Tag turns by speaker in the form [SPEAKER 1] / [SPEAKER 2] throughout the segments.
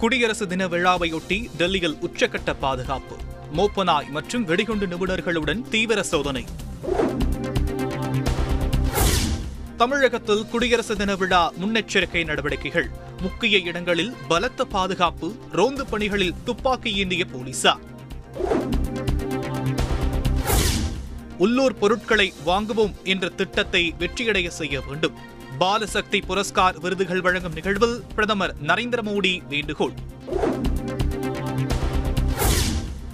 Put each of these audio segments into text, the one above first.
[SPEAKER 1] குடியரசு தின விழாவையொட்டி டெல்லியில் உச்சக்கட்ட பாதுகாப்பு மோப்பனாய் மற்றும் வெடிகுண்டு நிபுணர்களுடன் தீவிர சோதனை. தமிழகத்தில் குடியரசு தின விழா முன்னெச்சரிக்கை நடவடிக்கைகள். முக்கிய இடங்களில் பலத்த பாதுகாப்பு ரோந்து பணிகளில் துப்பாக்கி ஏந்திய போலீசார். உள்ளூர் பொருட்களை வாங்குவோம் என்ற திட்டத்தை வெற்றியடைய செய்ய வேண்டும். பாலசக்தி புரஸ்கார் விருதுகள் வழங்கும் நிகழ்வில் பிரதமர் நரேந்திர மோடி வேண்டுகோள்.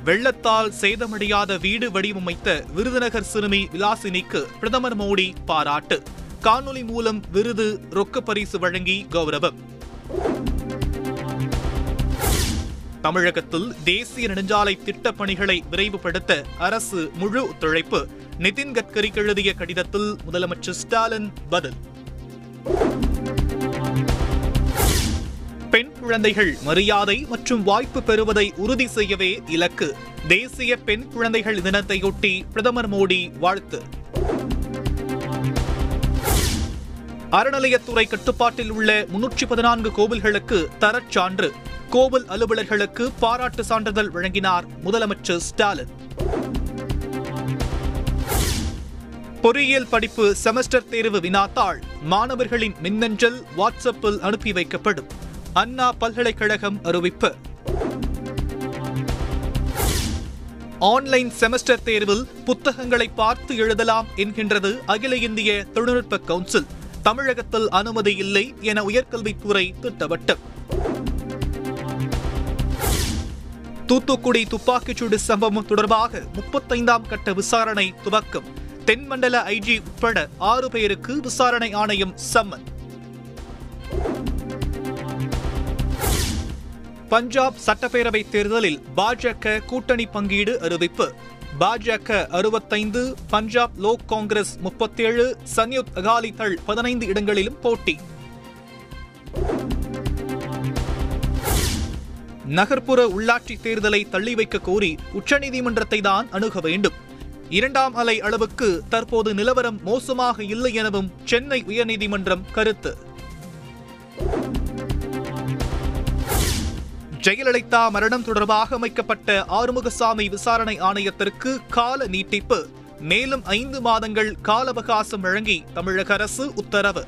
[SPEAKER 1] வெள்ளத்தால் சேதமடையாத வீடு வடிவமைத்த விருதுநகர் சிறுமி விலாசினிக்கு பிரதமர் மோடி பாராட்டு. காணொலி மூலம் விருது ரொக்க பரிசு வழங்கி கௌரவம். தமிழகத்தில் தேசிய நெடுஞ்சாலை திட்டப் பணிகளை விரைவுபடுத்த அரசு முழு ஒத்துழைப்பு. நிதின் கட்கரிக்கு எழுதிய கடிதத்தில் முதலமைச்சர் ஸ்டாலின் பதில். பெண் குழந்தைகள் மரியாதை மற்றும் வாய்ப்பு பெறுவதை உறுதி செய்யவே இலக்கு. தேசிய பெண் குழந்தைகள் தினத்தையொட்டி பிரதமர் மோடி வாழ்த்து. அறநிலையத்துறை கட்டுப்பாட்டில் உள்ள முன்னூற்றி பதினான்கு கோவில்களுக்கு தரச்சான்று. கோவில் அலுவலர்களுக்கு பாராட்டு சான்றிதழ் வழங்கினார் முதலமைச்சர் ஸ்டாலின். பொறியியல் படிப்பு செமஸ்டர் தேர்வு வினாத்தாள். மாணவர்களின் மின்னஞ்சல் வாட்ஸ்அப்பில் அனுப்பி வைக்கப்படும். அண்ணா பல்கலைக்கழகம் அறிவிப்பு. ஆன்லைன் செமஸ்டர் தேர்வில் புத்தகங்களை பார்த்து எழுதலாம் என்கின்றது அகில இந்திய தொழில்நுட்ப கவுன்சில். தமிழகத்தில் அனுமதி இல்லை என உயர்கல்வித்துறை திட்டவட்டம். தூத்துக்குடி துப்பாக்கிச்சூடு சம்பவம் தொடர்பாக முப்பத்தைந்தாம் கட்ட விசாரணை துவக்கம். தென்மண்டல ஐஜி உட்பட ஆறு பேருக்கு விசாரணை ஆணையம் சம்மன். பஞ்சாப் சட்டப்பேரவை தேர்தலில் பாஜக கூட்டணி பங்கீடு அறிவிப்பு. பாஜக அறுபத்தைந்து பஞ்சாப் லோக் காங்கிரஸ் முப்பத்தேழு சன்யுத் அகாலி தள் பதினைந்து இடங்களிலும் போட்டி. நகர்ப்புற உள்ளாட்சி தேர்தலை தள்ளி வைக்க கோரி உச்சநீதிமன்றத்தை தான் அணுக வேண்டும். இரண்டாம் அலை அளவுக்கு தற்போது நிலவரம் மோசமாக இல்லை எனவும் சென்னை உயர்நீதிமன்றம் கருத்து. ஜெயலலிதா மரணம் தொடர்பாக அமைக்கப்பட்ட ஆறுமுகசாமி விசாரணை ஆணையத்திற்கு கால நீட்டிப்பு. மேலும் ஐந்து மாதங்கள் கால அவகாசம் வழங்கி தமிழக அரசு உத்தரவு.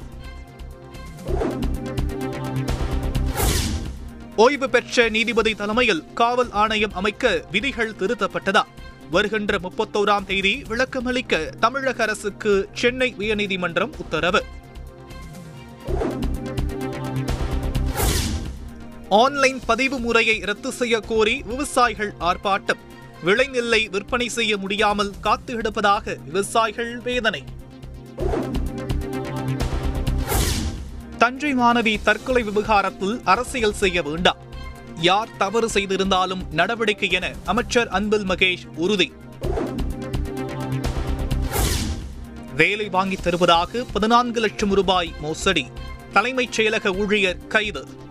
[SPEAKER 1] ஓய்வு பெற்ற நீதிபதி தலைமையில் காவல் ஆணையம் அமைக்க விதிகள் திருத்தப்பட்டதா? வருகின்ற முப்பத்தோராம் தேதி விளக்கமளிக்க தமிழக அரசுக்கு சென்னை உயர்நீதிமன்றம் உத்தரவு. ஆன்லைன் பதிவு முறையை ரத்து செய்ய கோரி விவசாயிகள் ஆர்ப்பாட்டம். விளைநெல்லை விற்பனை செய்ய முடியாமல் காத்து கிடப்பதாக விவசாயிகள் வேதனை. தஞ்சை மாணவி தற்கொலை விவகாரத்தில் அரசியல் செய்ய வேண்டாம். யார் தவறு செய்திருந்தாலும் நடவடிக்கை என அமைச்சர் அன்பில் மகேஷ் உறுதி. வேலை வாங்கி தருவதாக பதினான்கு லட்சம் ரூபாய் மோசடி. தலைமைச் செயலக ஊழியர் கைது.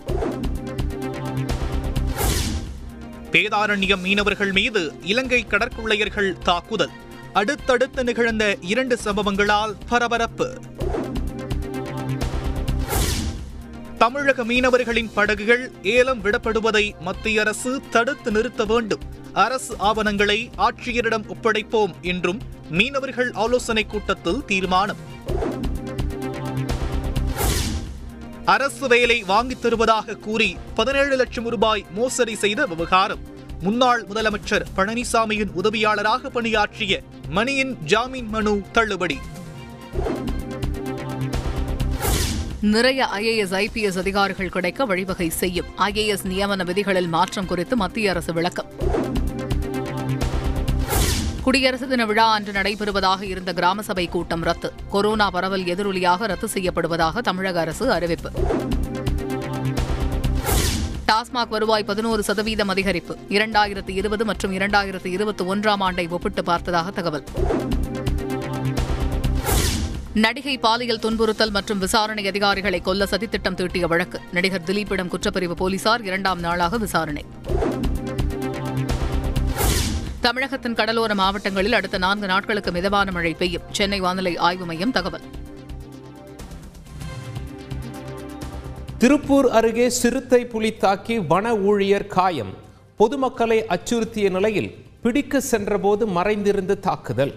[SPEAKER 1] வேதாரண்யம் மீனவர்கள் மீது இலங்கை கடற்கொள்ளையர்கள் தாக்குதல். அடுத்தடுத்து நிகழ்ந்த இரண்டு சம்பவங்களால் பரபரப்பு. தமிழக மீனவர்களின் படகுகள் ஏலம் விடப்படுவதை மத்திய அரசு தடுத்து நிறுத்த வேண்டும். அரசு ஆவணங்களை ஆட்சியரிடம் ஒப்படைப்போம் என்றும் மீனவர்கள் ஆலோசனைக் கூட்டத்தில் தீர்மானம். அரசு வேலை வாங்கித் தருவதாக கூறி பதினேழு லட்சம் ரூபாய் மோசடி செய்த விவகாரம். முன்னாள் முதலமைச்சர் பழனிசாமியின் உதவியாளராக பணியாற்றிய மணியின் ஜாமீன் மனு தள்ளுபடி.
[SPEAKER 2] நிறைய ஐஏஎஸ் ஐபிஎஸ் அதிகாரிகள் கிடைக்க வழிவகை செய்யும். ஐஏஎஸ் நியமன விதிகளில் மாற்றம் குறித்து மத்திய அரசு விளக்கம். குடியரசு தின விழா அன்று நடைபெறுவதாக இருந்த கிராம சபை கூட்டம் ரத்து. கொரோனா பரவல் எதிரொலியாக ரத்து செய்யப்படுவதாக தமிழக அரசு அறிவிப்பு. டாஸ்மாக் வருவாய் பதினோரு சதவீதம் அதிகரிப்பு. இரண்டாயிரத்து இருபது மற்றும் இரண்டாயிரத்து இருபத்தி ஒன்றாம் ஆண்டை ஒப்பிட்டு பார்த்ததாக தகவல். நடிகை பாலியல் துன்புறுத்தல் மற்றும் விசாரணை அதிகாரிகளை கொல்ல சதித்திட்டம் தீட்டிய வழக்கு. நடிகர் திலீப்பிடம் குற்றப்பிரிவு போலீசார் இரண்டாம் நாளாக விசாரணை. தமிழகத்தின் கடலோர மாவட்டங்களில் அடுத்த நான்கு நாட்களுக்கு மிதமான மழை பெய்யும். சென்னை வானிலை ஆய்வு மையம் தகவல்.
[SPEAKER 3] திருப்பூர் அருகே சிறுத்தை புலி தாக்கி வன ஊழியர் காயம். பொதுமக்களை அச்சுறுத்திய நிலையில் பிடிக்க சென்றபோது மறைந்திருந்து தாக்குதல்.